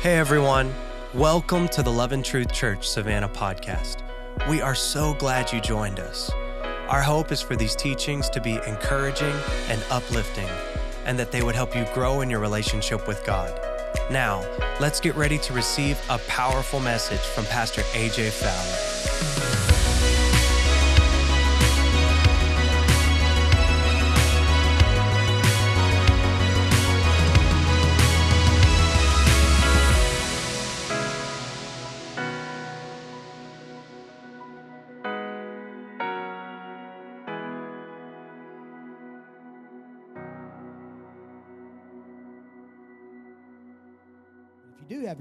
Hey everyone, welcome to the Love and Truth Church Savannah podcast. We are so glad you joined us. Our hope is for these teachings to be encouraging and uplifting, and that they would help you grow in your relationship with God. Now, let's get ready to receive a powerful message from Pastor AJ Fowler.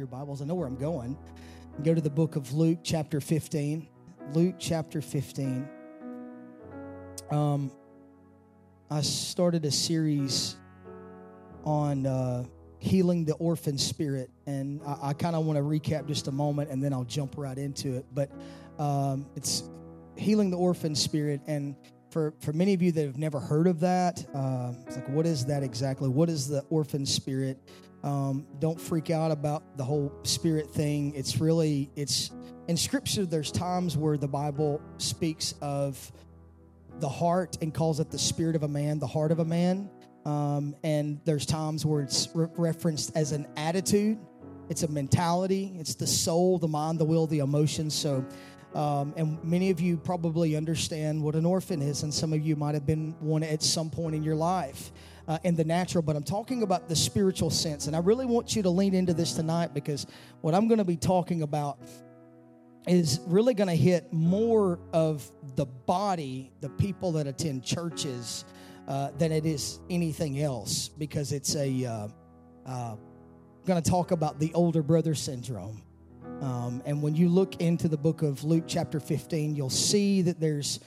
Bibles, I know where I'm going. Go to the book of Luke, chapter 15. Luke, chapter 15. Um, I started a series on uh, healing the orphan spirit, and I, I kind of want to recap just a moment, and then I'll jump right into it. But um, it's healing the orphan spirit, and for for many of you that have never heard of that, uh, it's like, what is that exactly? What is the orphan spirit? Um, don't freak out about the whole spirit thing. It's really it's in Scripture. There's times where the Bible speaks of the heart and calls it the spirit of a man, the heart of a man. Um, and there's times where it's re- referenced as an attitude. It's a mentality. It's the soul, the mind, the will, the emotions. So, um, and many of you probably understand what an orphan is, and some of you might have been one at some point in your life uh, in the natural, but I'm talking about the spiritual sense. And I really want you to lean into this tonight because what I'm going to be talking about is really going to hit more of the body, the people that attend churches, uh, than it is anything else because it's a. Uh, uh, going to talk about the older brother syndrome. Um, and when you look into the book of Luke, chapter 15, you'll see that there's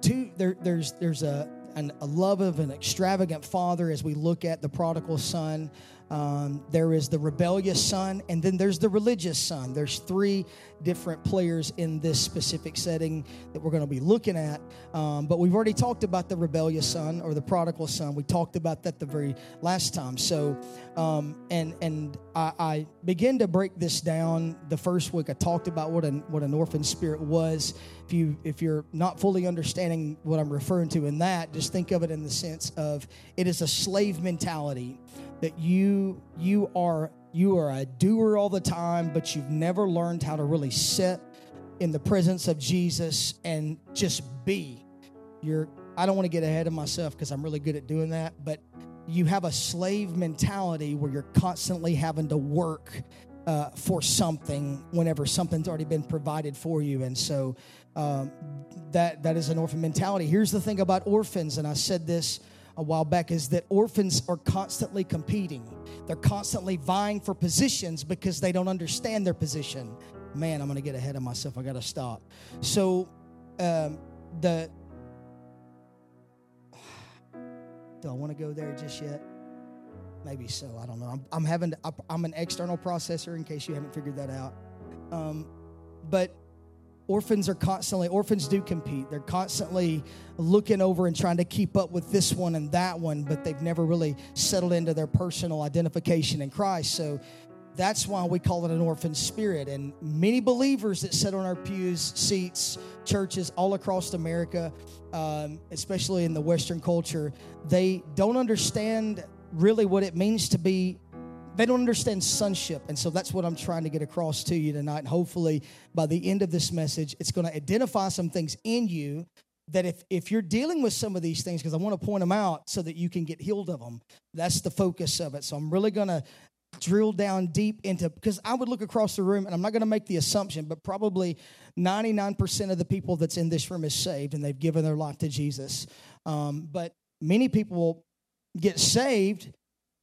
two. There, there's there's a an, a love of an extravagant father as we look at the prodigal son. Um, there is the rebellious son, and then there's the religious son. There's three different players in this specific setting that we're going to be looking at. Um, but we've already talked about the rebellious son or the prodigal son. We talked about that the very last time. So, um, and and I, I begin to break this down. The first week I talked about what an what an orphan spirit was. If you if you're not fully understanding what I'm referring to in that, just think of it in the sense of it is a slave mentality that you you are you are a doer all the time, but you've never learned how to really sit in the presence of Jesus and just be. You're I don't want to get ahead of myself because I'm really good at doing that, but you have a slave mentality where you're constantly having to work uh, for something whenever something's already been provided for you, and so um, that that is an orphan mentality. Here's the thing about orphans, and I said this a while back is that orphans are constantly competing. They're constantly vying for positions because they don't understand their position. Man, I'm going to get ahead of myself. I got to stop. So, um, the do I want to go there just yet? Maybe so. I don't know. I'm, I'm having. To, I'm an external processor. In case you haven't figured that out. Um, but orphans are constantly orphans do compete. They're constantly looking over and trying to keep up with this one and that one but they've never really settled into their personal identification in christ. So that's why we call it an orphan spirit. And many believers that sit on our pews seats churches all across america um, especially in the western culture they don't understand really what it means to be they don't understand sonship. And so that's what I'm trying to get across to you tonight. And hopefully, by the end of this message, it's going to identify some things in you that if, if you're dealing with some of these things, because I want to point them out so that you can get healed of them, that's the focus of it. So I'm really going to drill down deep into because I would look across the room and I'm not going to make the assumption, but probably 99% of the people that's in this room is saved and they've given their life to Jesus. Um, but many people will get saved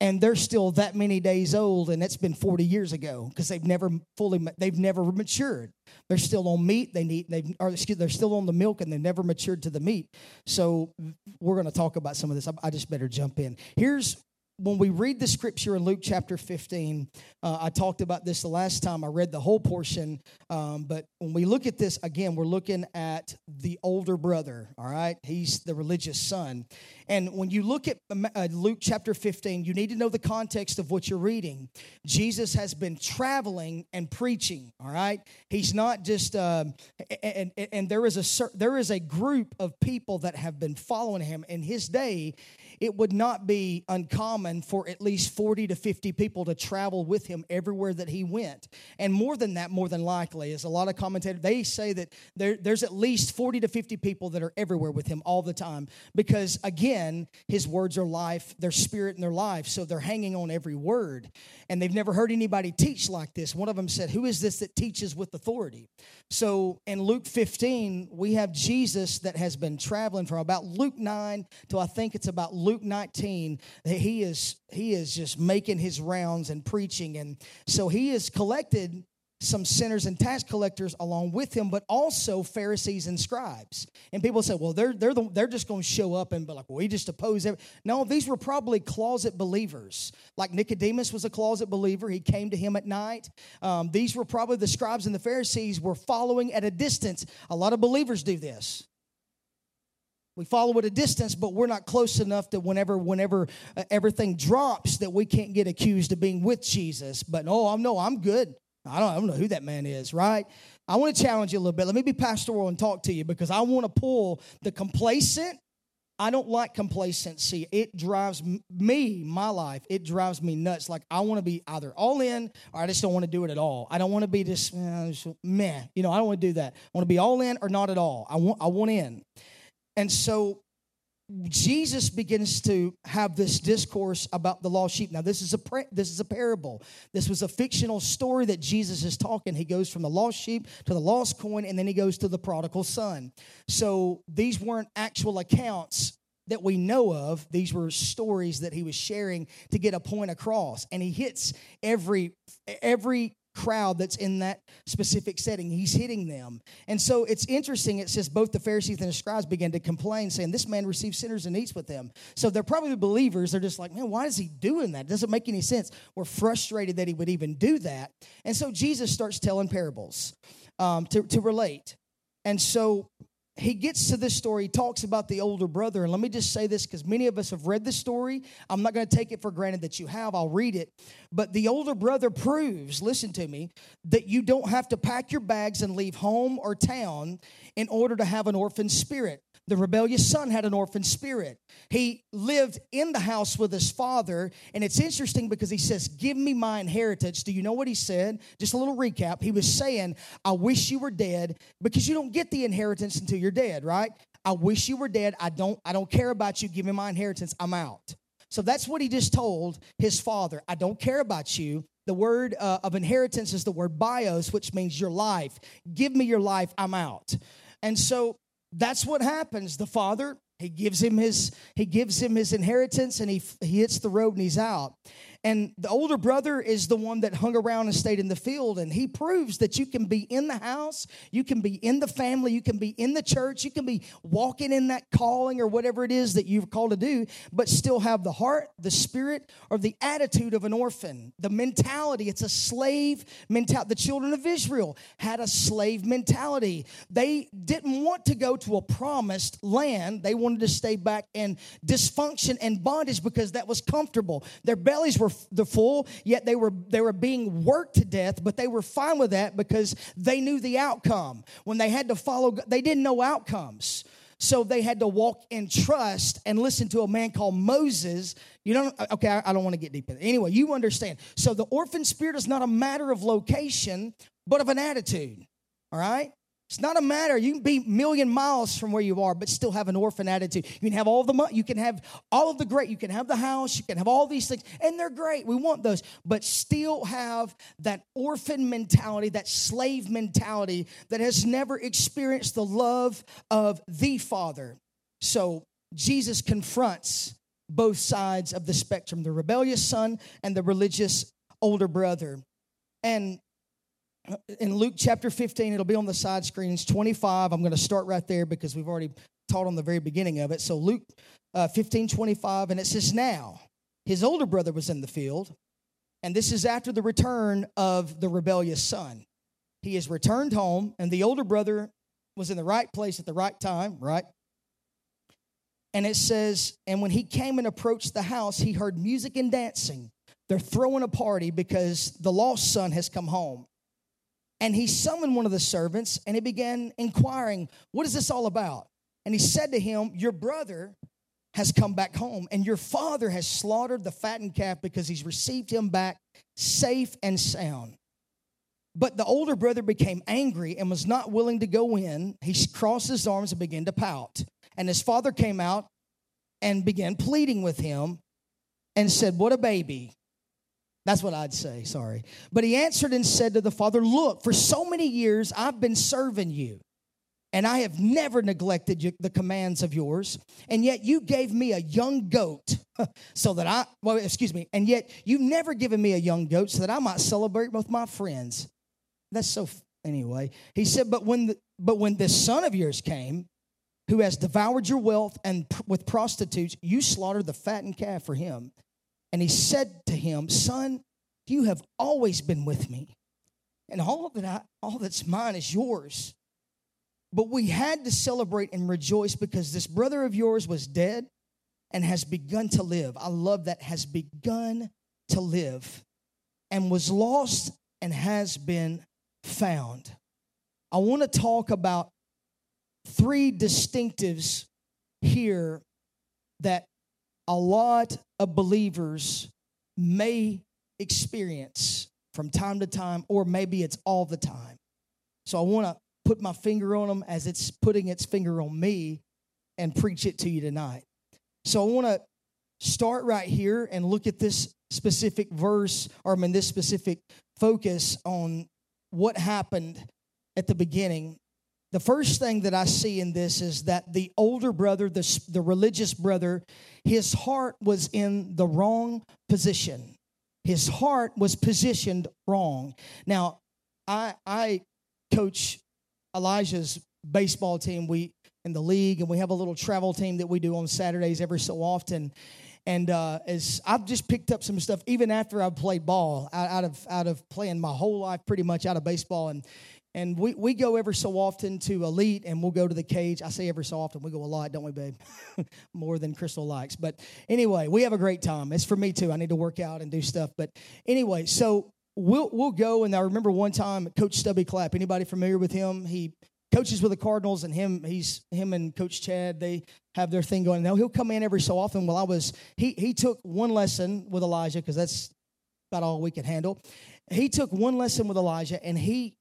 and they're still that many days old and it's been 40 years ago because they've never fully they've never matured. They're still on meat they need they or excuse they're still on the milk and they've never matured to the meat. So we're going to talk about some of this. I, I just better jump in. Here's when we read the scripture in Luke chapter 15, uh, I talked about this the last time I read the whole portion. Um, but when we look at this, again, we're looking at the older brother, all right? He's the religious son. And when you look at um, uh, Luke chapter 15, you need to know the context of what you're reading. Jesus has been traveling and preaching, all right? He's not just, uh, and, and, and there, is a, there is a group of people that have been following him. In his day, it would not be uncommon for at least 40 to 50 people to travel with him everywhere that he went. And more than that, more than likely, as a lot of commentators, they say that there, there's at least 40 to 50 people that are everywhere with him all the time. Because again, his words are life, their spirit and their life. So they're hanging on every word. And they've never heard anybody teach like this. One of them said, Who is this that teaches with authority? So in Luke 15, we have Jesus that has been traveling from about Luke 9 to I think it's about Luke 19. He is he is just making his rounds and preaching. And so he has collected some sinners and tax collectors along with him, but also Pharisees and scribes. And people say, well, they're, they're, the, they're just going to show up and be like, well, we just oppose everything. No, these were probably closet believers. Like Nicodemus was a closet believer. He came to him at night. Um, these were probably the scribes and the Pharisees were following at a distance. A lot of believers do this. We follow at a distance, but we're not close enough that whenever, whenever uh, everything drops, that we can't get accused of being with Jesus. But oh, I'm no, I'm good. I don't, I don't know who that man is, right? I want to challenge you a little bit. Let me be pastoral and talk to you because I want to pull the complacent. I don't like complacency. It drives me, my life, it drives me nuts. Like I want to be either all in or I just don't want to do it at all. I don't want to be this, uh, meh. You know, I don't want to do that. I want to be all in or not at all. I want, I want in. And so Jesus begins to have this discourse about the lost sheep. Now, this is a this is a parable. This was a fictional story that Jesus is talking. He goes from the lost sheep to the lost coin, and then he goes to the prodigal son. So these weren't actual accounts that we know of. These were stories that he was sharing to get a point across, and he hits every every crowd that's in that specific setting. He's hitting them. And so it's interesting. It says both the Pharisees and the scribes began to complain, saying, This man receives sinners and eats with them. So they're probably believers. They're just like, Man, why is he doing that? It doesn't make any sense. We're frustrated that he would even do that. And so Jesus starts telling parables um, to, to relate. And so he gets to this story, he talks about the older brother. And let me just say this because many of us have read this story. I'm not going to take it for granted that you have, I'll read it. But the older brother proves, listen to me, that you don't have to pack your bags and leave home or town in order to have an orphan spirit. The rebellious son had an orphan spirit. He lived in the house with his father. And it's interesting because he says, Give me my inheritance. Do you know what he said? Just a little recap. He was saying, I wish you were dead because you don't get the inheritance until you're dead, right? I wish you were dead. I don't, I don't care about you. Give me my inheritance. I'm out. So that's what he just told his father. I don't care about you. The word uh, of inheritance is the word bios, which means your life. Give me your life. I'm out. And so that's what happens. The father, he gives him his he gives him his inheritance and he he hits the road and he's out. And the older brother is the one that hung around and stayed in the field. And he proves that you can be in the house, you can be in the family, you can be in the church, you can be walking in that calling or whatever it is that you're called to do, but still have the heart, the spirit, or the attitude of an orphan. The mentality, it's a slave mentality. The children of Israel had a slave mentality. They didn't want to go to a promised land, they wanted to stay back in dysfunction and bondage because that was comfortable. Their bellies were the full, yet they were they were being worked to death, but they were fine with that because they knew the outcome. When they had to follow, they didn't know outcomes. So they had to walk in trust and listen to a man called Moses. You don't, uh, okay, I, I don't want to get deep in it. Anyway, you understand. So the orphan spirit is not a matter of location, but of an attitude. All right? It's not a matter. You can be a million miles from where you are, but still have an orphan attitude. You can have all the money, you can have all of the great, you can have the house, you can have all these things, and they're great. We want those, but still have that orphan mentality, that slave mentality that has never experienced the love of the Father. So Jesus confronts both sides of the spectrum the rebellious son and the religious older brother. And in Luke chapter 15, it'll be on the side screens, 25. I'm going to start right there because we've already taught on the very beginning of it. So Luke uh, 15, 25, and it says, Now, his older brother was in the field, and this is after the return of the rebellious son. He has returned home, and the older brother was in the right place at the right time, right? And it says, and when he came and approached the house, he heard music and dancing. They're throwing a party because the lost son has come home. And he summoned one of the servants and he began inquiring, What is this all about? And he said to him, Your brother has come back home, and your father has slaughtered the fattened calf because he's received him back safe and sound. But the older brother became angry and was not willing to go in. He crossed his arms and began to pout. And his father came out and began pleading with him and said, What a baby. That's what I'd say, sorry. But he answered and said to the father, Look, for so many years I've been serving you, and I have never neglected the commands of yours, and yet you gave me a young goat so that I, well, excuse me, and yet you've never given me a young goat so that I might celebrate with my friends. That's so, anyway. He said, But when, the, but when this son of yours came, who has devoured your wealth and pr- with prostitutes, you slaughtered the fattened calf for him. And he said to him, Son, you have always been with me, and all that I, all that's mine is yours. But we had to celebrate and rejoice because this brother of yours was dead and has begun to live. I love that has begun to live and was lost and has been found. I want to talk about three distinctives here that a lot of believers may experience from time to time, or maybe it's all the time. So I want to put my finger on them as it's putting its finger on me and preach it to you tonight. So I want to start right here and look at this specific verse, or I mean, this specific focus on what happened at the beginning the first thing that I see in this is that the older brother, the, the religious brother, his heart was in the wrong position. His heart was positioned wrong. Now, I, I coach Elijah's baseball team. We in the league, and we have a little travel team that we do on Saturdays every so often. And uh, as I've just picked up some stuff, even after I've played ball, out, out of out of playing my whole life, pretty much out of baseball, and and we, we go every so often to Elite and we'll go to the cage. I say every so often. We go a lot, don't we, babe? More than Crystal likes. But anyway, we have a great time. It's for me too. I need to work out and do stuff. But anyway, so we'll we'll go and I remember one time Coach Stubby Clapp. Anybody familiar with him? He coaches with the Cardinals and him he's him and Coach Chad, they have their thing going. Now he'll come in every so often. Well, I was he he took one lesson with Elijah, because that's about all we could handle. He took one lesson with Elijah and he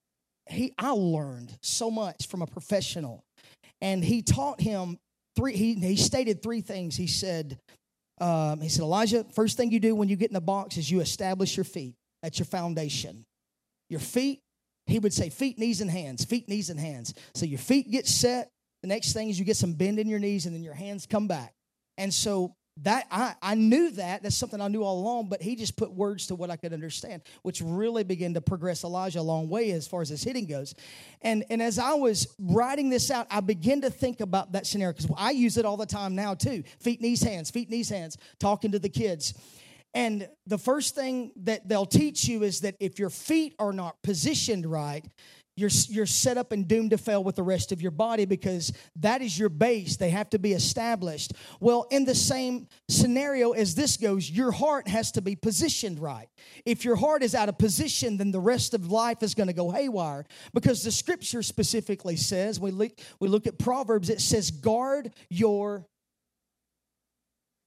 he I learned so much from a professional, and he taught him three. He he stated three things. He said, um, he said, Elijah, first thing you do when you get in the box is you establish your feet. That's your foundation. Your feet. He would say feet, knees, and hands. Feet, knees, and hands. So your feet get set. The next thing is you get some bend in your knees, and then your hands come back. And so that I, I knew that. That's something i knew all along but he just put words to what i could understand which really began to progress elijah a long way as far as his hitting goes. And and as i was writing this out i began to think about that scenario because i use it all the time now too. Feet knees hands feet knees hands talking to the kids. And the first thing that they'll teach you is that if your feet are not positioned right you're, you're set up and doomed to fail with the rest of your body because that is your base. They have to be established. Well, in the same scenario as this goes, your heart has to be positioned right. If your heart is out of position, then the rest of life is going to go haywire because the scripture specifically says, we look, we look at Proverbs, it says, guard your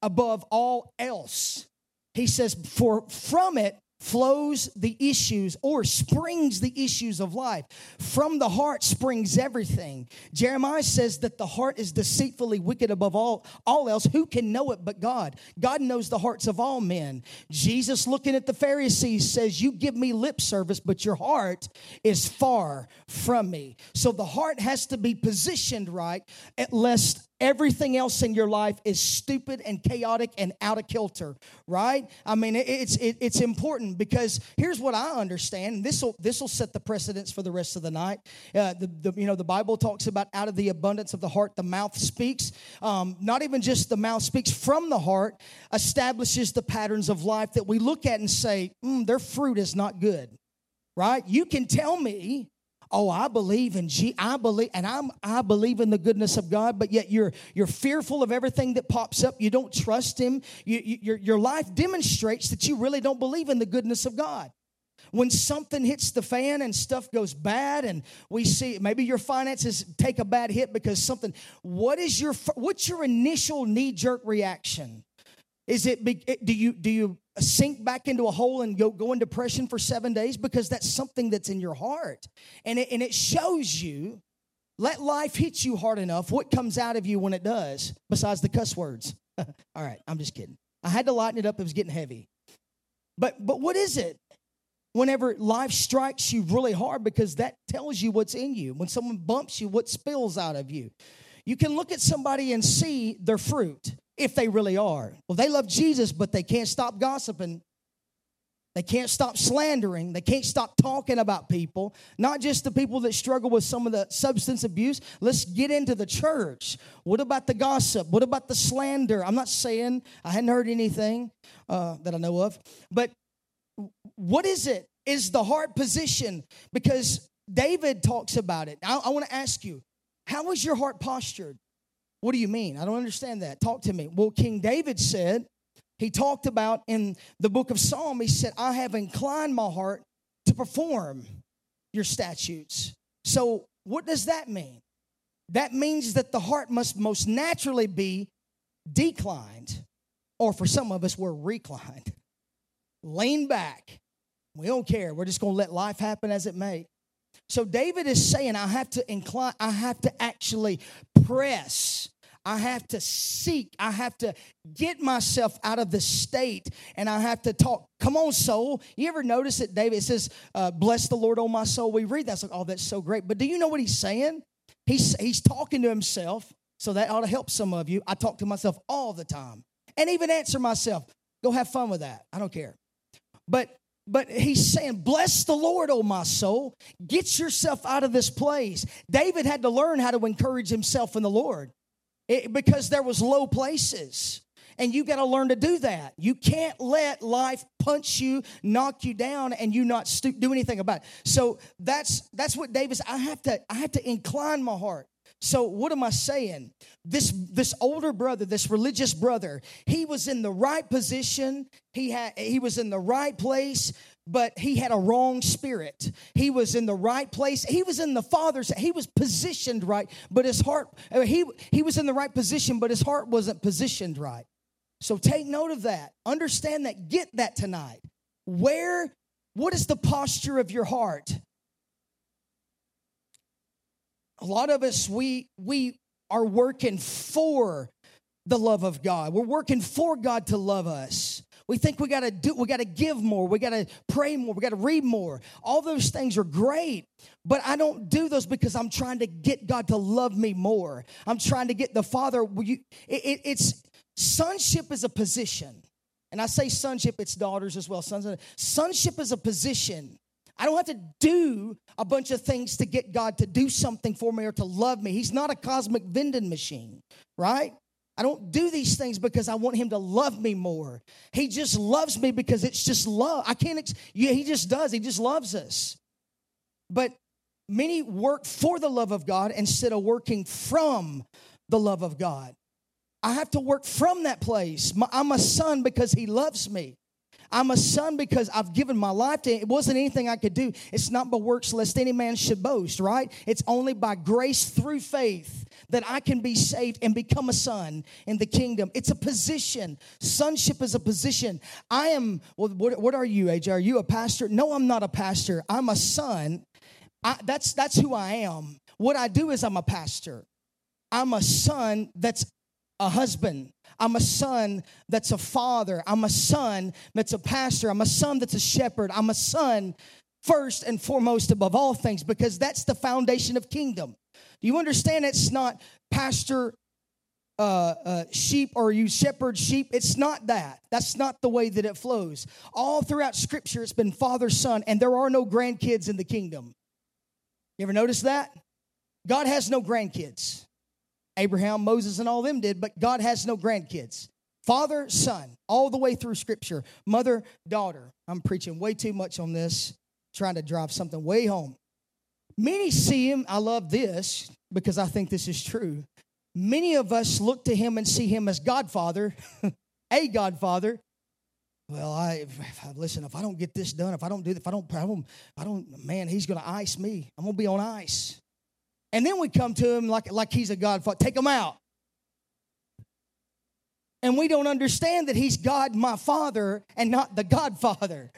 above all else. He says, for from it flows the issues or springs the issues of life. From the heart springs everything. Jeremiah says that the heart is deceitfully wicked above all, all else. Who can know it but God? God knows the hearts of all men. Jesus, looking at the Pharisees, says, You give me lip service, but your heart is far from me. So the heart has to be positioned right, at lest everything else in your life is stupid and chaotic and out of kilter right? I mean it's it, it's important because here's what i understand. This will this will set the precedence for the rest of the night. Uh, the, the you know the bible talks about out of the abundance of the heart the mouth speaks. Um, not even just the mouth speaks from the heart establishes the patterns of life that we look at and say mm, their fruit is not good right? You can tell me oh i believe in G- i believe and i'm i believe in the goodness of god but yet you're you're fearful of everything that pops up. You don't trust him. You, you, your, your life demonstrates that you really don't believe in the goodness of god. When something hits the fan and stuff goes bad and we see maybe your finances take a bad hit because something what is your what's your initial knee jerk reaction? Is it do you do you sink back into a hole and go, go in depression for seven days because that's something that's in your heart. And it, and it shows you, let life hit you hard enough, what comes out of you when it does, besides the cuss words. All right, I'm just kidding. I had to lighten it up, it was getting heavy. But but what is it? Whenever life strikes you really hard, because that tells you what's in you. When someone bumps you, what spills out of you. You can look at somebody and see their fruit if they really are. Well, they love Jesus, but they can't stop gossiping. They can't stop slandering. They can't stop talking about people, not just the people that struggle with some of the substance abuse. Let's get into the church. What about the gossip? What about the slander? I'm not saying I hadn't heard anything uh, that I know of, but what is it? Is the heart position? Because David talks about it. I, I want to ask you, how was your heart postured? What do you mean? I don't understand that. Talk to me. Well, King David said, he talked about in the book of Psalm, he said, I have inclined my heart to perform your statutes. So, what does that mean? That means that the heart must most naturally be declined, or for some of us, we're reclined. Lean back. We don't care. We're just going to let life happen as it may. So David is saying, I have to incline, I have to actually press. I have to seek. I have to get myself out of the state and I have to talk. Come on, soul. You ever notice that David says, uh, Bless the Lord, oh my soul? We read that. It's like, oh, that's so great. But do you know what he's saying? He's, he's talking to himself. So that ought to help some of you. I talk to myself all the time and even answer myself. Go have fun with that. I don't care. But but he's saying, Bless the Lord, oh my soul. Get yourself out of this place. David had to learn how to encourage himself in the Lord it, because there was low places. And you got to learn to do that. You can't let life punch you, knock you down, and you not stu- do anything about it. So that's that's what David's. I have to I have to incline my heart. So what am I saying? This this older brother, this religious brother, he was in the right position. He had he was in the right place, but he had a wrong spirit. He was in the right place. He was in the father's. He was positioned right, but his heart. Uh, he he was in the right position, but his heart wasn't positioned right. So take note of that. Understand that. Get that tonight. Where? What is the posture of your heart? a lot of us we we are working for the love of God. We're working for God to love us. We think we got to do we got to give more, we got to pray more, we got to read more. All those things are great, but I don't do those because I'm trying to get God to love me more. I'm trying to get the Father you, it, it, it's sonship is a position. And I say sonship, it's daughters as well. Sons, sonship is a position. I don't have to do a bunch of things to get God to do something for me or to love me. He's not a cosmic vending machine, right? I don't do these things because I want him to love me more. He just loves me because it's just love. I can't, ex- yeah, he just does. He just loves us. But many work for the love of God instead of working from the love of God. I have to work from that place. I'm a son because he loves me. I'm a son because I've given my life to him. It wasn't anything I could do. It's not by works lest any man should boast, right? It's only by grace through faith that I can be saved and become a son in the kingdom. It's a position. Sonship is a position. I am, well, what, what are you, AJ? Are you a pastor? No, I'm not a pastor. I'm a son. I, that's, that's who I am. What I do is I'm a pastor. I'm a son that's a husband. I'm a son that's a father. I'm a son that's a pastor. I'm a son that's a shepherd. I'm a son first and foremost above all things because that's the foundation of kingdom. Do you understand it's not pastor uh, uh, sheep or you shepherd sheep. It's not that. That's not the way that it flows. All throughout Scripture, it's been father, son, and there are no grandkids in the kingdom. You ever notice that? God has no grandkids. Abraham, Moses, and all them did, but God has no grandkids. Father, son, all the way through Scripture. Mother, daughter. I'm preaching way too much on this, trying to drive something way home. Many see him. I love this because I think this is true. Many of us look to him and see him as Godfather, a Godfather. Well, I listen. If I don't get this done, if I don't do, if I don't, I don't, I don't man, he's going to ice me. I'm going to be on ice. And then we come to him like like he's a Godfather. Take him out. And we don't understand that he's God, my Father, and not the Godfather.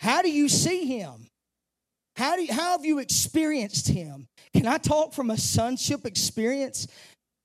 How do you see him? How, do you, how have you experienced him? Can I talk from a sonship experience?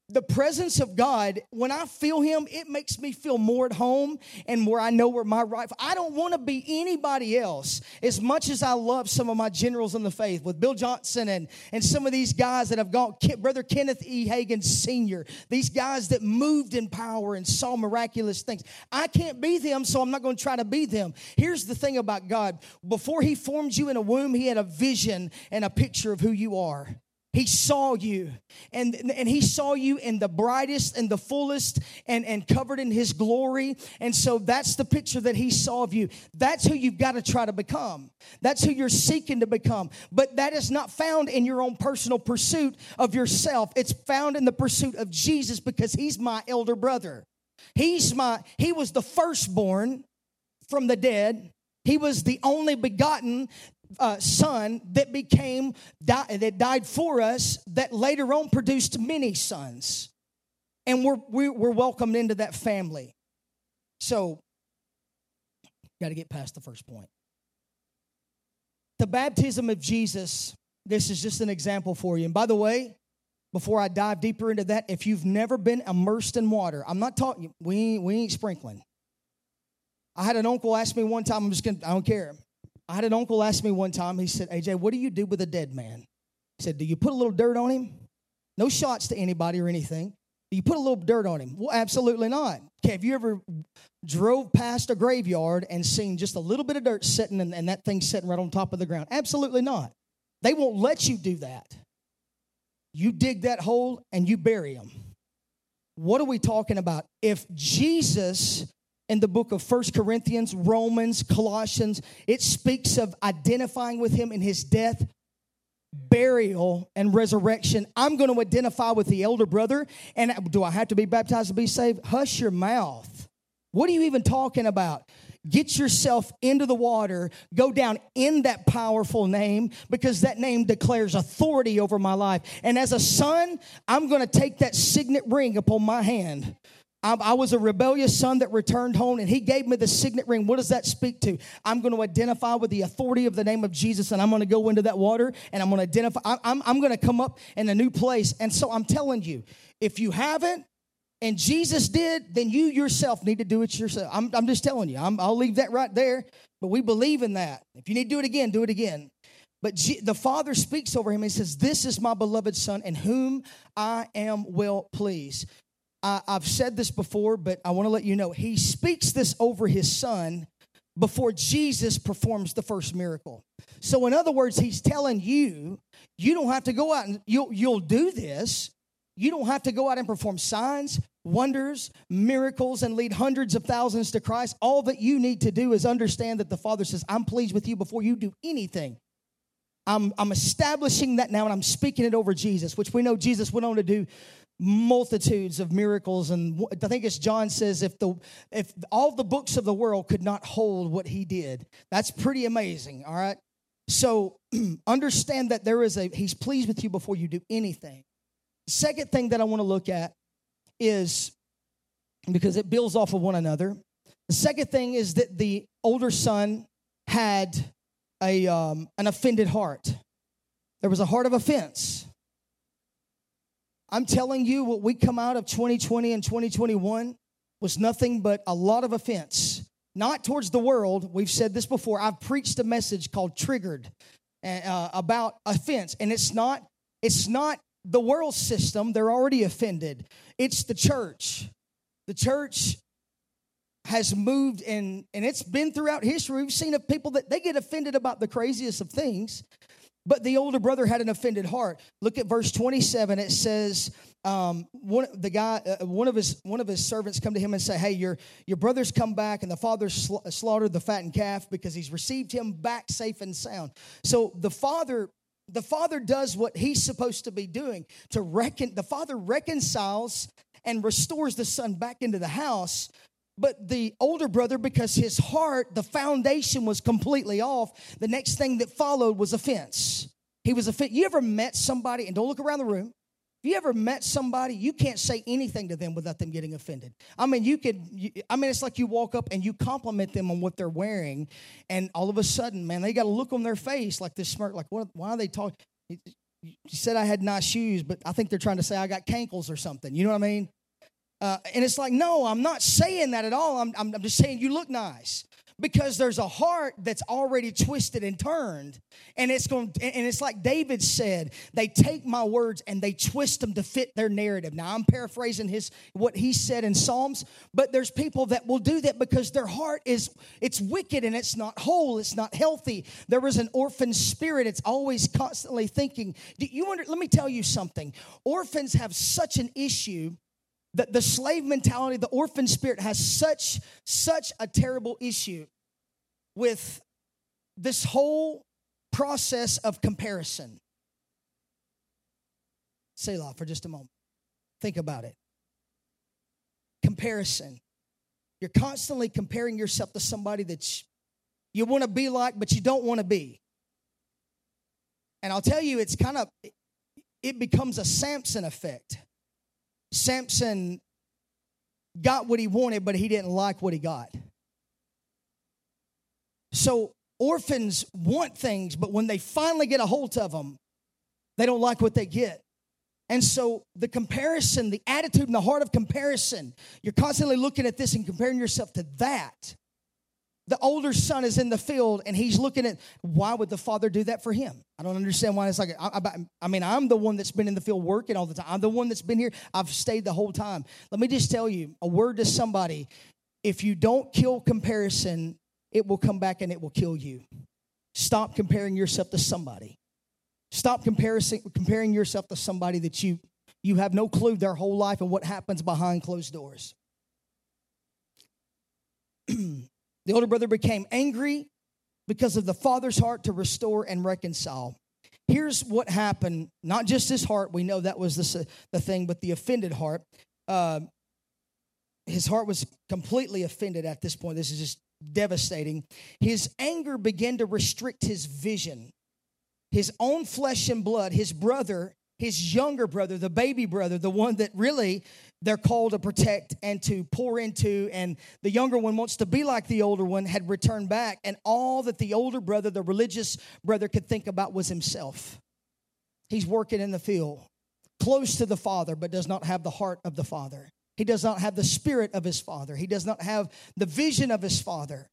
The presence of God, when I feel Him, it makes me feel more at home and where I know where my right. I don't want to be anybody else. As much as I love some of my generals in the faith, with Bill Johnson and, and some of these guys that have gone, Brother Kenneth E. Hagin Sr., these guys that moved in power and saw miraculous things. I can't be them, so I'm not going to try to be them. Here's the thing about God before He formed you in a womb, He had a vision and a picture of who you are. He saw you, and, and he saw you in the brightest and the fullest and, and covered in his glory. And so that's the picture that he saw of you. That's who you've got to try to become. That's who you're seeking to become. But that is not found in your own personal pursuit of yourself. It's found in the pursuit of Jesus because he's my elder brother. He's my, he was the firstborn from the dead. He was the only begotten uh, son that became di- that died for us that later on produced many sons. And we're we're welcomed into that family. So got to get past the first point. The baptism of jesus this is just an example for you. And by the way before i dive deeper into that if you've never been immersed in water i'm not talking we ain't, we ain't sprinkling. I had an uncle ask me one time i'm just gonna i don't care I had an uncle ask me one time, he said, AJ, what do you do with a dead man? He said, Do you put a little dirt on him? No shots to anybody or anything. Do you put a little dirt on him? Well, absolutely not. Okay, have you ever drove past a graveyard and seen just a little bit of dirt sitting and, and that thing sitting right on top of the ground? Absolutely not. They won't let you do that. You dig that hole and you bury him. What are we talking about? If Jesus in the book of First Corinthians, Romans, Colossians, it speaks of identifying with him in his death, burial, and resurrection. I'm going to identify with the elder brother. And do I have to be baptized to be saved? Hush your mouth. What are you even talking about? Get yourself into the water, go down in that powerful name because that name declares authority over my life. And as a son, I'm going to take that signet ring upon my hand I, was a rebellious son that returned home, and he gave me the signet ring. What does that speak to? I'm going to identify with the authority of the name of Jesus, and I'm going to go into that water, and I'm going to identify. I'm, I'm going to come up in a new place. And so I'm telling you, if you haven't, and Jesus did, then you yourself need to do it yourself. I'm, I'm just telling you. i will leave that right there. But we believe in that. If you need to do it again, do it again. But G- the Father speaks over him and says, This is my beloved Son in whom I am well pleased. I, I've said this before, but I want to let you know he speaks this over his son before Jesus performs the first miracle. So, in other words, he's telling you, you don't have to go out and you'll, you'll do this. You don't have to go out and perform signs, wonders, miracles, and lead hundreds of thousands to Christ. All that you need to do is understand that the Father says, I'm pleased with you before you do anything. I'm, I'm establishing that now and I'm speaking it over Jesus, which we know Jesus went on to do multitudes of miracles. And i think it's john says if the if all the books of the world could not hold what he did that's pretty amazing all right? So understand that there is a he's pleased with you before you do anything. Second thing that i want to look at is because it builds off of one another. The second thing is that the older son had a um, an offended heart. There was a heart of offense I'm telling you, what we come out of 2020 and 2021 was nothing but a lot of offense. Not towards the world. We've said this before. I've preached a message called Triggered uh, about offense, and it's not. It's not the world system, they're already offended. It's the church. The church has moved and and it's been throughout history. We've seen of people that they get offended about the craziest of things. But the older brother had an offended heart. Look at verse 27. It says, um, one the guy, uh, one of his one of his servants come to him and say, "Hey, your your brother's come back, and the father sla- slaughtered the fattened calf because he's received him back safe and sound." So the father the father does what he's supposed to be doing to reckon the father reconciles and restores the son back into the house but the older brother because his heart the foundation was completely off the next thing that followed was offense he was offended you ever met somebody and don't look around the room if you ever met somebody, you can't say anything to them without them getting offended. I mean, you could, you, I mean, it's like you walk up and you compliment them on what they're wearing, and all of a sudden, man, they got a look on their face like this smirk, like, what, why are they talking? You said I had nice shoes, but I think they're trying to say I got cankles or something. You know what I mean? Uh, and it's like, no, I'm not saying that at all. I'm, I'm, I'm just saying you look nice because there's a heart that's already twisted and turned. And it's going and it's like david said they take my words and they twist them to fit their narrative. Now i'm paraphrasing his what he said in psalms but there's people that will do that because their heart is it's wicked and it's not whole it's not healthy. There is an orphan spirit. It's always constantly thinking. Do you wonder let me tell you something. Orphans have such an issue the, the slave mentality, the orphan spirit has such, such a terrible issue with this whole process of comparison. Selah for just a moment. Think about it. Comparison. You're constantly comparing yourself to somebody that you want to be like, but you don't want to be. And I'll tell you, it's kind of, it becomes a Samson effect. Samson got what he wanted, but he didn't like what he got. So orphans want things, but when they finally get a hold of them, they don't like what they get. And so the comparison, the attitude and the heart of comparison, you're constantly looking at this and comparing yourself to that the older son is in the field and he's looking at why would the father do that for him? I don't understand why it's like I, I, I, mean i'm the one that's been in the field working all the time. I'm the one that's been here. I've stayed the whole time. Let me just tell you a word to somebody. If you don't kill comparison it will come back and it will kill you. Stop comparing yourself to somebody. Stop comparing, comparing yourself to somebody that you you have no clue their whole life and what happens behind closed doors The older brother became angry because of the father's heart to restore and reconcile. Here's what happened not just his heart, we know that was the, the thing, but the offended heart. Uh, his heart was completely offended at this point. This is just devastating. His anger began to restrict his vision. His own flesh and blood, his brother, his younger brother, the baby brother, the one that really they're called to protect and to pour into. And the younger one wants to be like the older one, had returned back. And all that the older brother, the religious brother, could think about was himself. He's working in the field, close to the Father, but does not have the heart of the Father. He does not have the spirit of his Father. He does not have the vision of his Father.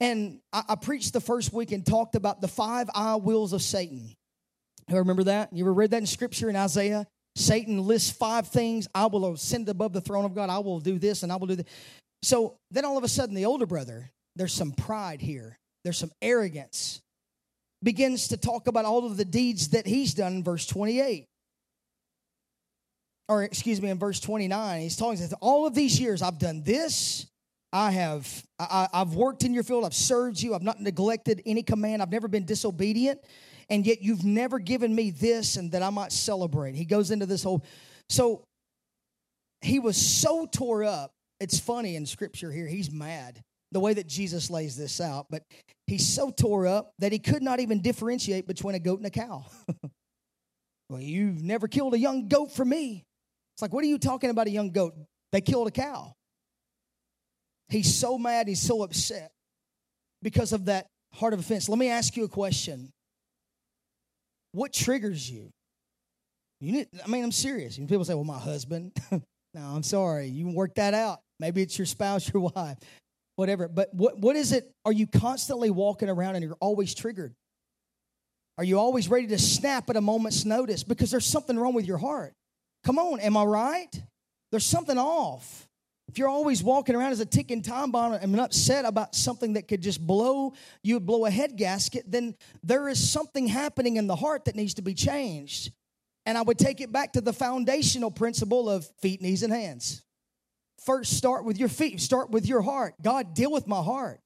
And I, I preached the first week and talked about the five I wills of Satan. You remember that? You ever read that in scripture in Isaiah? Satan lists five things. I will ascend above the throne of God. I will do this and I will do that. So then all of a sudden, the older brother, there's some pride here, there's some arrogance, begins to talk about all of the deeds that he's done in verse 28. Or, excuse me, in verse 29, he's talking, all of these years I've done this. I have I, I've worked in your field. I've served you. I've not neglected any command. I've never been disobedient and yet you've never given me this and that I might celebrate. He goes into this whole. So he was so tore up. It's funny in scripture here, he's mad the way that Jesus lays this out, but he's so tore up that he could not even differentiate between a goat and a cow. well, you've never killed a young goat for me. It's like, what are you talking about a young goat? They killed a cow. He's so mad, he's so upset because of that heart of offense. Let me ask you a question. What triggers you? You need, I mean, I'm serious. People say, well, my husband. no, I'm sorry. You can work that out. Maybe it's your spouse, your wife, whatever. But what, what is it? Are you constantly walking around and you're always triggered? Are you always ready to snap at a moment's notice? Because there's something wrong with your heart. Come on, am I right? There's something off. If you're always walking around as a ticking time bomb and upset about something that could just blow you blow a head gasket, then there is something happening in the heart that needs to be changed. And I would take it back to the foundational principle of feet, knees, and hands. First, start with your feet, start with your heart. God, deal with my heart.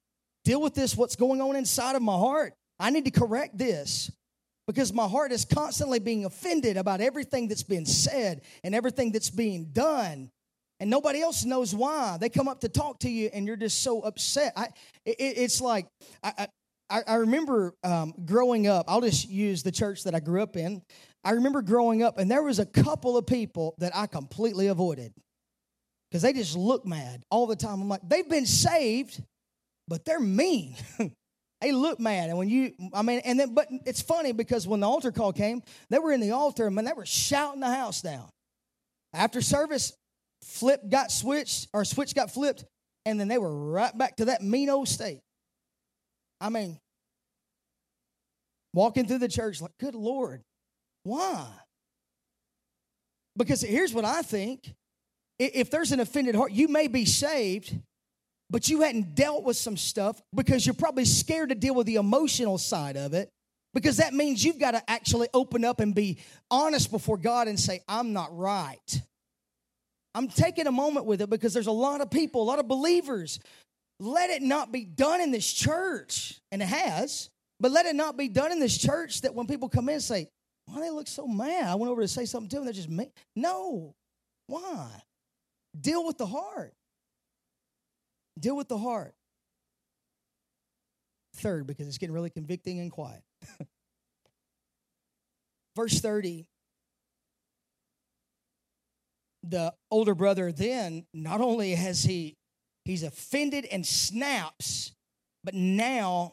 Deal with this, what's going on inside of my heart. I need to correct this because my heart is constantly being offended about everything that's been said and everything that's being done and nobody else knows why. They come up to talk to you, and you're just so upset. I, it, it's like I, I, I remember um, growing up. I'll just use the church that I grew up in. I remember growing up, and there was a couple of people that I completely avoided because they just look mad all the time. I'm like, they've been saved, but they're mean. they look mad, and when you, I mean, and then, but it's funny because when the altar call came, they were in the altar, and man, they were shouting the house down. After service, flip got switched or switch got flipped, and then they were right back to that mean old state. I mean, walking through the church like, good Lord, why? Because here's what I think if there's an offended heart, you may be saved, but you hadn't dealt with some stuff because you're probably scared to deal with the emotional side of it. Because that means you've got to actually open up and be honest before God and say, I'm not right. I'm taking a moment with it because there's a lot of people, a lot of believers. Let it not be done in this church, and it has, but let it not be done in this church that when people come in and say, Why they look so mad? I went over to say something to them, they're just mad. No. Why? Deal with the heart. Deal with the heart. Third, because it's getting really convicting and quiet. Verse 30 the older brother then not only has he he's offended and snaps but now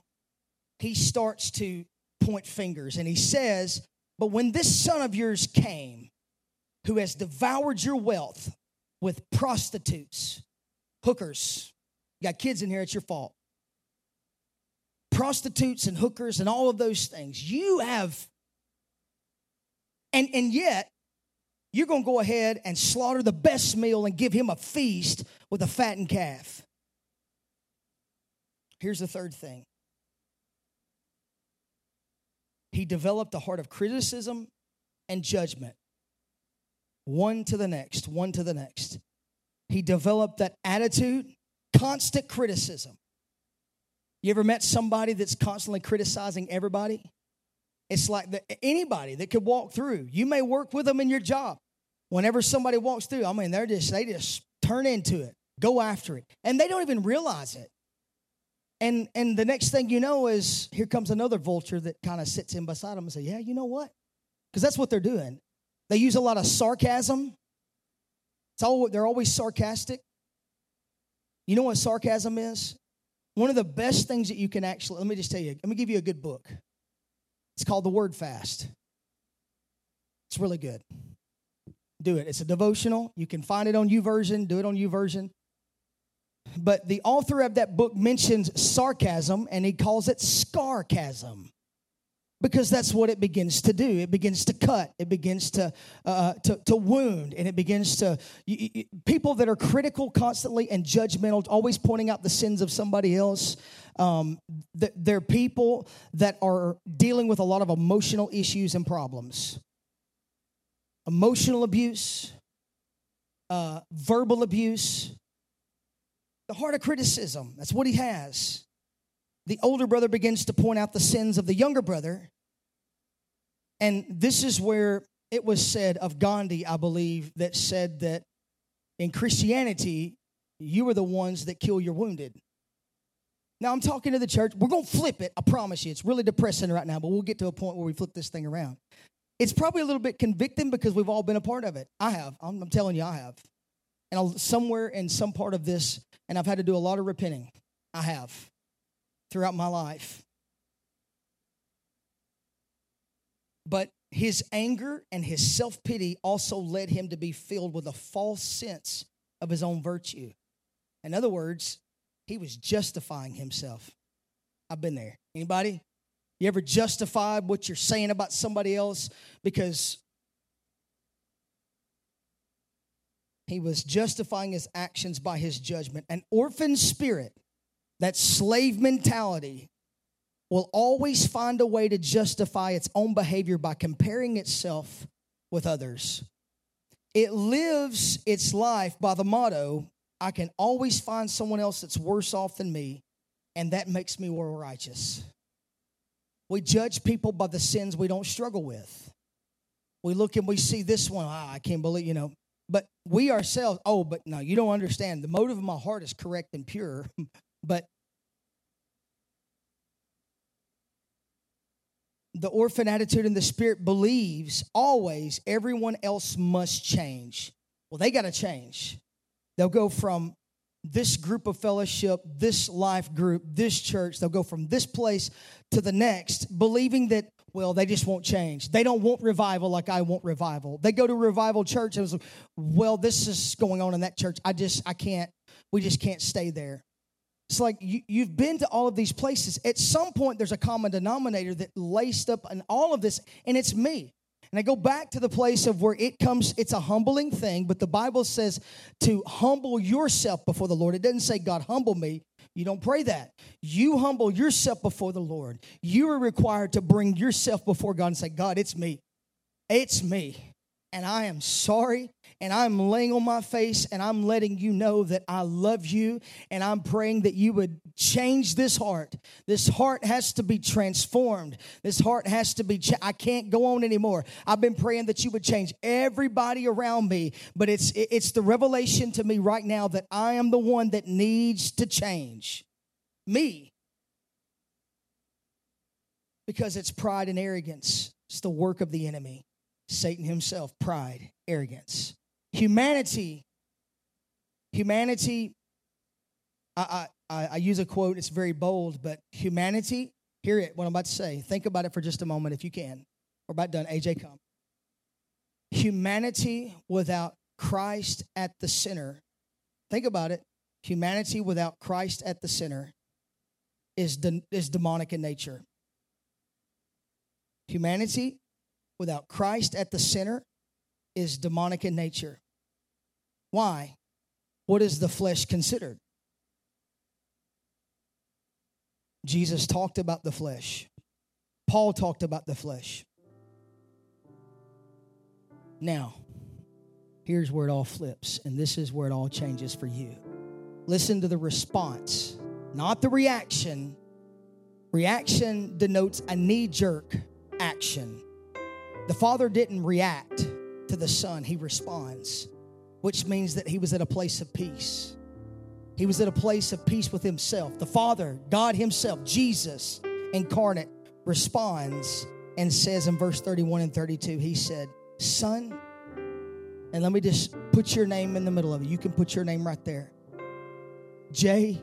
he starts to point fingers and he says but when this son of yours came who has devoured your wealth with prostitutes hookers you got kids in here it's your fault. Prostitutes and hookers and all of those things. You have and and yet you're going to go ahead and slaughter the best meal and give him a feast with a fattened calf. Here's the third thing he developed a heart of criticism and judgment, one to the next, one to the next. He developed that attitude, constant criticism. You ever met somebody that's constantly criticizing everybody? It's like the, anybody that could walk through. You may work with them in your job. Whenever somebody walks through, I mean, they're just they just turn into it, go after it, and they don't even realize it. And and the next thing you know is here comes another vulture that kind of sits in beside them and say, "Yeah, you know what?" Because that's what they're doing. They use a lot of sarcasm. It's all they're always sarcastic. You know what sarcasm is? One of the best things that you can actually, let me just tell you, let me give you a good book. It's called The Word Fast. It's really good. Do it. It's a devotional. You can find it on YouVersion. Do it on YouVersion. But the author of that book mentions sarcasm and he calls it scarcasm because that's what it begins to do. It begins to cut, it begins to uh, to, to, wound, and it begins to you, you, people that are critical constantly and judgmental, always pointing out the sins of somebody else. Um, they're people that are dealing with a lot of emotional issues and problems, emotional abuse, uh, verbal abuse, the heart of criticism. That's what he has the older brother begins to point out the sins of the younger brother. And this is where it was said of Gandhi, I believe, that said that in Christianity, you are the ones that kill your wounded. Now, I'm talking to the church. We're going to flip it. I promise you. It's really depressing right now, but we'll get to a point where we flip this thing around. It's probably a little bit convicting because we've all been a part of it. I have. I'm, I'm telling you, I have. And I'll, somewhere in some part of this, and I've had to do a lot of repenting. I have throughout my life. But his anger and his self pity also led him to be filled with a false sense of his own virtue. In other words, he was justifying himself. I've been there. Anybody? You ever justified what you're saying about somebody else because he was justifying his actions by his judgment? An orphan spirit, that slave mentality, will always find a way to justify its own behavior by comparing itself with others. It lives its life by the motto I can always find someone else that's worse off than me, and that makes me more righteous. We judge people by the sins we don't struggle with. We look and we see this one, ah, I can't believe, you know. But we ourselves, oh, but no, you don't understand. The motive of my heart is correct and pure, but the orphan attitude in the spirit believes always everyone else must change. Well, they got to change. They'll go from this group of fellowship, this life group, this church, they'll go from this place to the next, believing that, well, they just won't change. They don't want revival like I want revival. They go to revival church and was, well, this is going on in that church. I just, I can't, we just can't stay there. It's like you, you've been to all of these places. At some point, there's a common denominator that laced up in all of this, and it's me. And I go back to the place of where it comes, it's a humbling thing, but the Bible says to humble yourself before the Lord. It doesn't say, God, humble me. You don't pray that. You humble yourself before the Lord. You are required to bring yourself before God and say, God, it's me. It's me and I am sorry and I'm laying on my face and I'm letting you know that I love you and I'm praying that you would change this heart. This heart has to be transformed. This heart has to be cha- I can't go on anymore. I've been praying that you would change everybody around me, but it's it's the revelation to me right now that I am the one that needs to change. Me. Because it's pride and arrogance. It's the work of the enemy. Satan himself, pride, arrogance. Humanity, humanity, I, I, I use a quote, it's very bold, but humanity, hear it, what I'm about to say. Think about it for just a moment if you can. We're about done. AJ, come. Humanity without Christ at the center. Think about it. Humanity without Christ at the center is, de- is demonic in nature. Humanity without Christ at the center is demonic in nature. Why? What is the flesh considered? Jesus talked about the flesh. Paul talked about the flesh. Now, here's where it all flips, and this is where it all changes for you. Listen to the response, not the reaction. Reaction denotes a knee jerk action. The father didn't react to the son, he responds, which means that he was at a place of peace. He was at a place of peace with himself. The Father, God Himself, Jesus incarnate, responds and says in verse 31 and 32, He said, Son, and let me just put your name in the middle of it. You can put your name right there. Jay,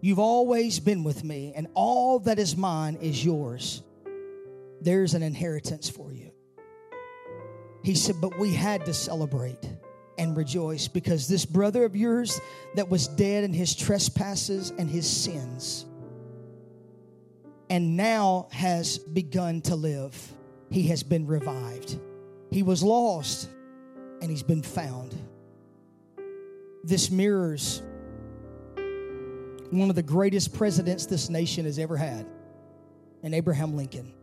you've always been with me, and all that is mine is yours there's an inheritance for you. He said, But we had to celebrate and rejoice because this brother of yours that was dead in his trespasses and his sins and now has begun to live. He has been revived. He was lost and he's been found. This mirrors one of the greatest presidents this nation has ever had, and Abraham Lincoln.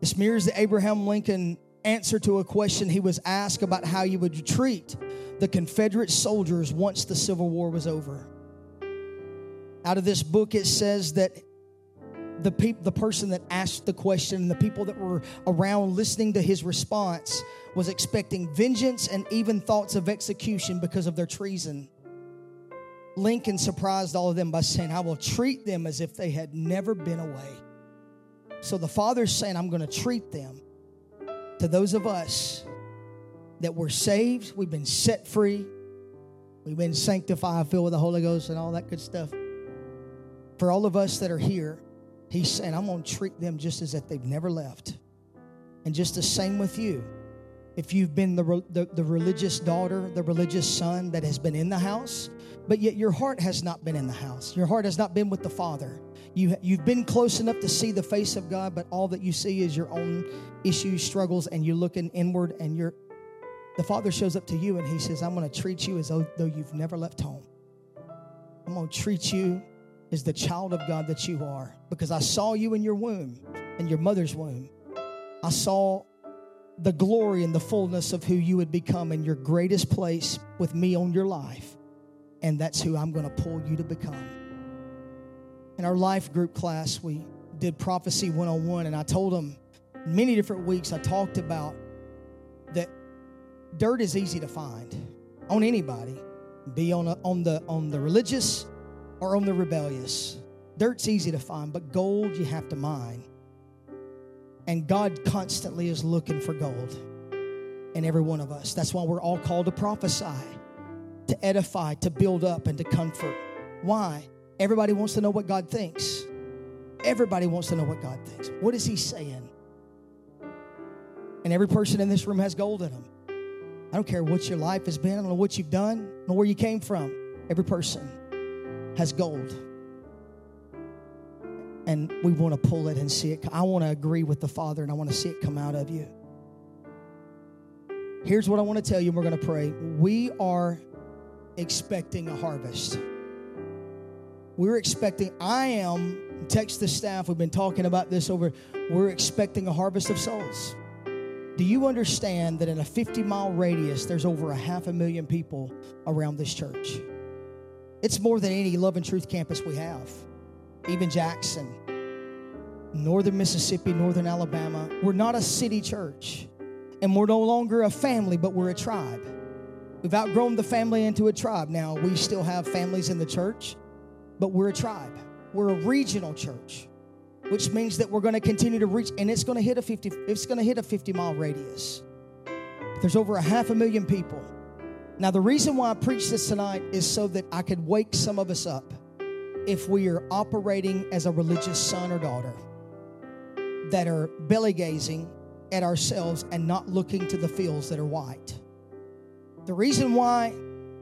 This mirrors the Abraham Lincoln answer to a question he was asked about how you would treat the Confederate soldiers once the Civil War was over. Out of this book, it says that the peop- the person that asked the question and the people that were around listening to his response was expecting vengeance and even thoughts of execution because of their treason. Lincoln surprised all of them by saying, I will treat them as if they had never been away. So the Father's saying, I'm going to treat them to those of us that were saved, we've been set free, we've been sanctified, filled with the Holy Ghost, and all that good stuff. For all of us that are here, He's saying, I'm going to treat them just as if they've never left. And just the same with you. if you've been the, the, the, religious daughter, the religious son that has been in the house, but yet your heart has not been in the house. Your heart has not been with the Father. You, you've been close enough to see the face of God, but all that you see is your own issues, struggles, and you're looking inward and you're the Father shows up to you and He says, I'm going to treat you as though, you've never left home. I'm going to treat you as the child of God that you are because I saw you in your womb, in your mother's womb. I saw the glory and the fullness of who you would become in your greatest place with me on your life. And that's who I'm going to pull you to become. In our life group class, we did Prophecy 101, and I told them many different weeks, I talked about that dirt is easy to find on anybody, be on, a, on, the, on the religious or on the rebellious. Dirt's easy to find, but gold you have to mine. And God constantly is looking for gold in every one of us. That's why we're all called to prophesy, to edify, to build up, and to comfort. Why? Everybody wants to know what God thinks. Everybody wants to know what God thinks. What is He saying? And every person in this room has gold in them. I don't care what your life has been, I don't know what you've done, I don't know where you came from. Every person has gold and we want to pull it and see it. I want to agree with the Father and I want to see it come out of you. Here's what I want to tell you, and we're going to pray. We are expecting a harvest. We're expecting, I am, text the staff, we've been talking about this over, we're expecting a harvest of souls. Do you understand that in a 50 mile radius, there's over a half a million people around this church? It's more than any Love and Truth campus we have even Jackson, northern Mississippi, northern Alabama. We're not a city church, and we're no longer a family, but we're a tribe. We've outgrown the family into a tribe. Now, we still have families in the church, but we're a tribe. We're a regional church, which means that we're going to continue to reach, and it's going to hit a 50, it's going to hit a 50 mile radius. There's over a half a million people. Now, the reason why I preach this tonight is so that I could wake some of us up if we are operating as a religious son or daughter that are belly gazing at ourselves and not looking to the fields that are white. The reason why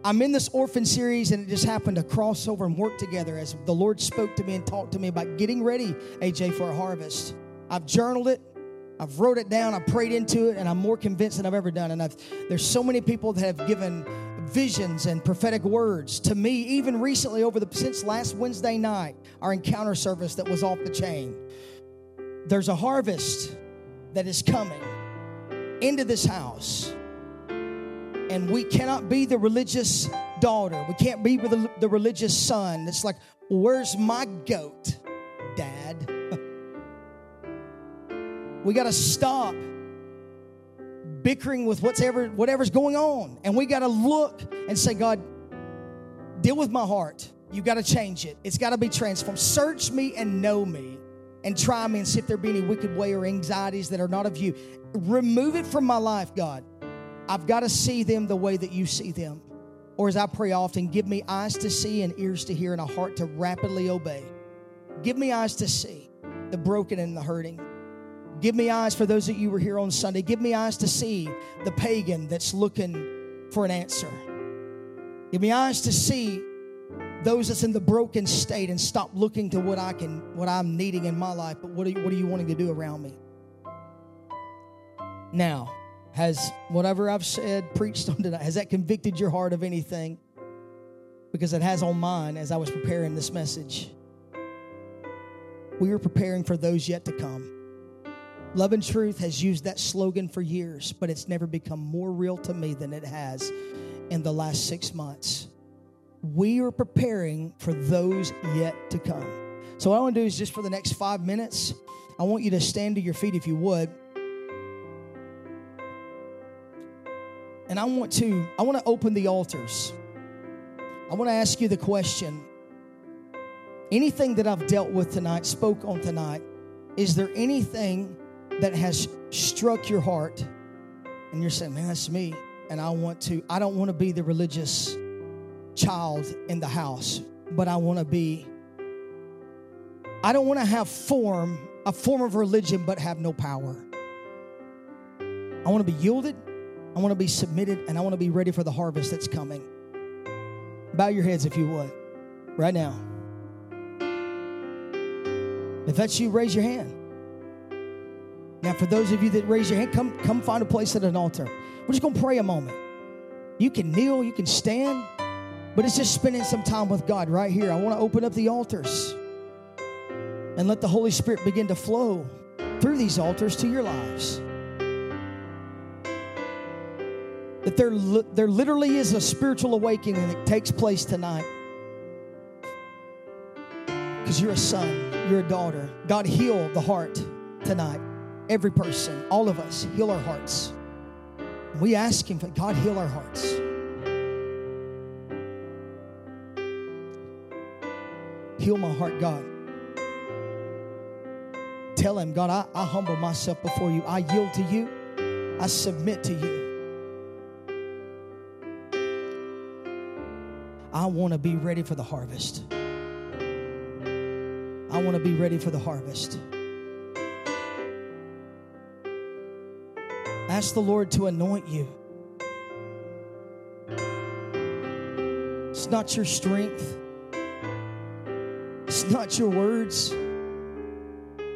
I'm in this orphan series and it just happened to cross over and work together as the Lord spoke to me and talked to me about getting ready, AJ, for a harvest. I've journaled it, I've wrote it down, I prayed into it, and I'm more convinced than I've ever done. And I've, there's so many people that have given visions and prophetic words to me, even recently over the since last Wednesday night, our encounter service that was off the chain. There's a harvest that is coming into this house. And we cannot be the religious daughter. We can't be the, the religious son. It's like, where's my goat, dad? we got to stop bickering with whatever, whatever's going on. And we got to look and say, God, deal with my heart. You got to change it. It's got to be transformed. Search me and know me and try me and see if there be any wicked way or anxieties that are not of you. Remove it from my life, God. I've got to see them the way that you see them. Or as I pray often, give me eyes to see and ears to hear and a heart to rapidly obey. Give me eyes to see the broken and the hurting. Give me eyes for those of you were here on Sunday. Give me eyes to see the pagan that's looking for an answer. Give me eyes to see those that's in the broken state and stop looking to what I can, what I'm needing in my life, but what are you, what are you wanting to do around me? Now, has whatever I've said, preached on tonight, has that convicted your heart of anything? Because it has on mine as I was preparing this message. We are preparing for those yet to come. Love and Truth has used that slogan for years, but it's never become more real to me than it has in the last six months. We are preparing for those yet to come. So, what I want to do is just for the next five minutes, I want you to stand to your feet if you would. And I want to I want to open the altars. I want to ask you the question. Anything that I've dealt with tonight, spoke on tonight, is there anything that has struck your heart and you're saying, man, that's me. And I want to, I don't want to be the religious child in the house, but I want to be, I don't want to have form, a form of religion, but have no power. I want to be yielded. I want to be submitted and I want to be ready for the harvest that's coming. Bow your heads if you would, right now. If that's you, raise your hand. Now, for those of you that raise your hand, come, come find a place at an altar. We're just going to pray a moment. You can kneel, you can stand, but it's just spending some time with God right here. I want to open up the altars and let the Holy Spirit begin to flow through these altars to your lives. That there, there literally is a spiritual awakening that takes place tonight. Because you're a son, you're a daughter. God, heal the heart tonight. Every person, all of us, heal our hearts. We ask Him, for God, heal our hearts. Heal my heart, God. Tell Him, God, I, I humble myself before you. I yield to you. I submit to you. I want to be ready for the harvest. I want to be ready for the harvest. Ask the Lord to anoint you. It's not your strength, it's not your words,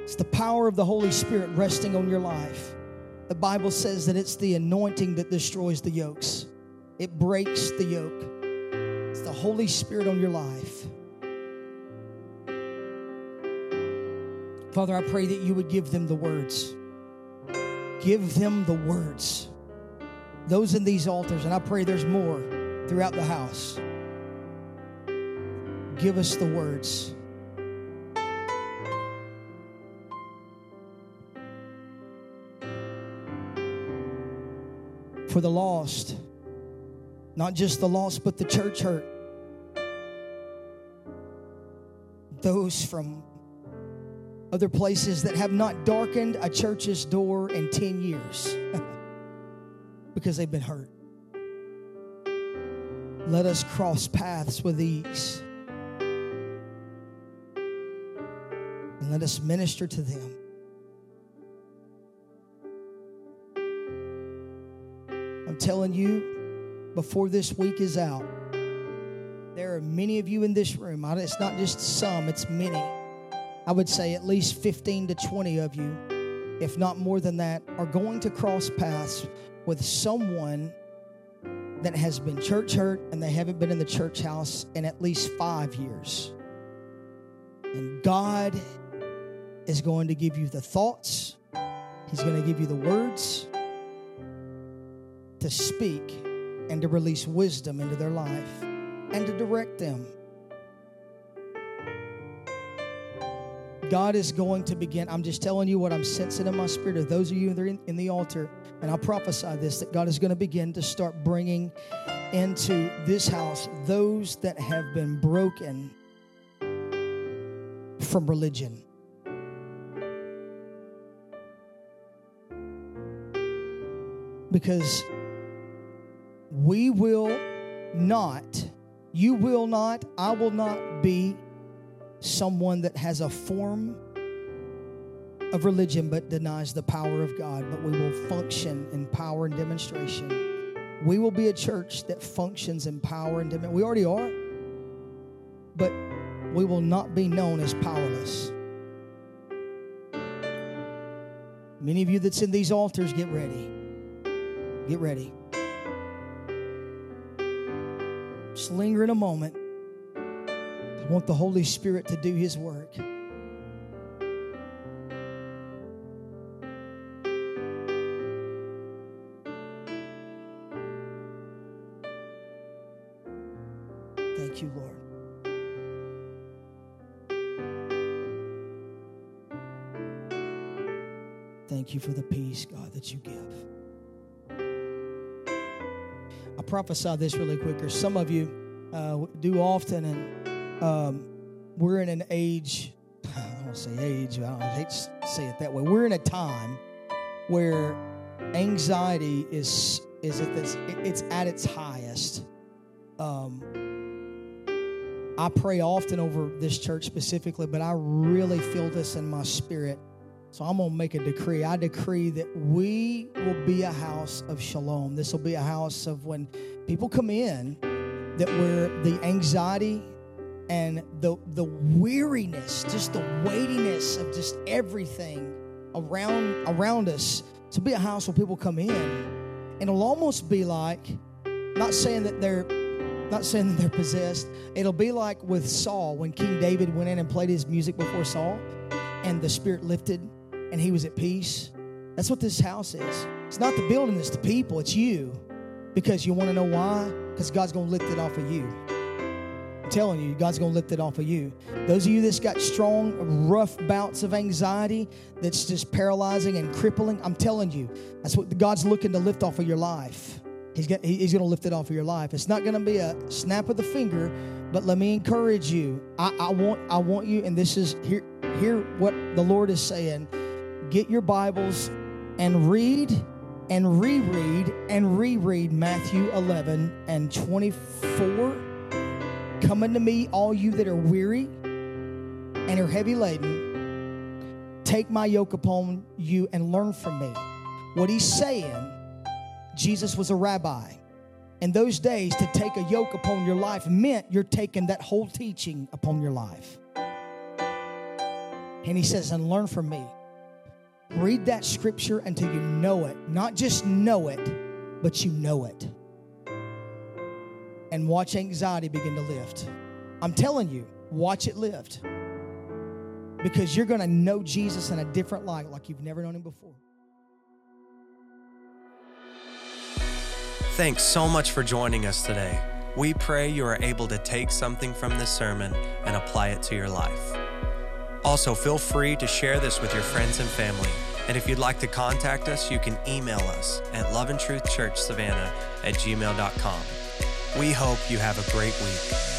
it's the power of the Holy Spirit resting on your life. The Bible says that it's the anointing that destroys the yokes, it breaks the yoke. Holy Spirit on your life. Father, I pray that you would give them the words. Give them the words. Those in these altars, and I pray there's more throughout the house. Give us the words. For the lost, not just the lost, but the church hurt. Those from other places that have not darkened a church's door in 10 years because they've been hurt. Let us cross paths with ease. And let us minister to them. I'm telling you, before this week is out, there are many of you in this room. It's not just some, it's many I would say at least 15 to 20 of you, if not more than that, are going to cross paths with someone that has been church hurt and they haven't been in the church house in at least five years. And God is going to give you the thoughts, He's going to give you the words to speak and to release wisdom into their life and to direct them. God is going to begin. I'm just telling you what I'm sensing in my spirit of those of you that are in, in the altar, and I prophesy this that God is going to begin to start bringing into this house those that have been broken from religion. Because we will not, you will not, I will not be someone that has a form of religion but denies the power of God, but we will function in power and demonstration. We will be a church that functions in power and demonstration. We already are, but we will not be known as powerless. Many of you that's in these altars, get ready. Get ready. Just linger in a moment. I want the Holy Spirit to do His work. Thank you, Lord. Thank you for the peace, God, that you give. Prophesy this really quick. There's some of you uh, do often, and um, we're in an age, I don't say age, I hate to say it that way. We're in a time where anxiety is is at this, it's at its highest. Um, I pray often over this church specifically, but I really feel this in my spirit So I'm going to make a decree. I decree that we will be a house of shalom. This will be a house of when people come in, that where the anxiety and the the weariness, just the weightiness of just everything around around us, to be a house where people come in, and it'll almost be like, not saying that they're not saying that they're possessed. It'll be like with Saul when King David went in and played his music before Saul, and the spirit lifted and he was at peace. That's what this house is. It's not the building, it's the people, it's you. Because you want to know why? Because God's going to lift it off of you. I'm telling you, God's going to lift it off of you. Those of you that's got strong, rough bouts of anxiety that's just paralyzing and crippling, I'm telling you, that's what God's looking to lift off of your life. He's going he's to lift it off of your life. It's not going to be a snap of the finger, but let me encourage you. I, I want I want you, and this is here hear what the Lord is saying get your Bibles and read and reread and reread Matthew 11 and 24. Come unto me, all you that are weary and are heavy laden. Take my yoke upon you and learn from me. What he's saying, Jesus was a rabbi. In those days, to take a yoke upon your life meant you're taking that whole teaching upon your life. And he says, and learn from me. Read that scripture until you know it. Not just know it, but you know it. And watch anxiety begin to lift. I'm telling you, watch it lift. Because you're going to know Jesus in a different light like you've never known him before. Thanks so much for joining us today. We pray you are able to take something from this sermon and apply it to your life. Also, feel free to share this with your friends and family. And if you'd like to contact us, you can email us at loveandtruthchurchsavannah at gmail.com. We hope you have a great week.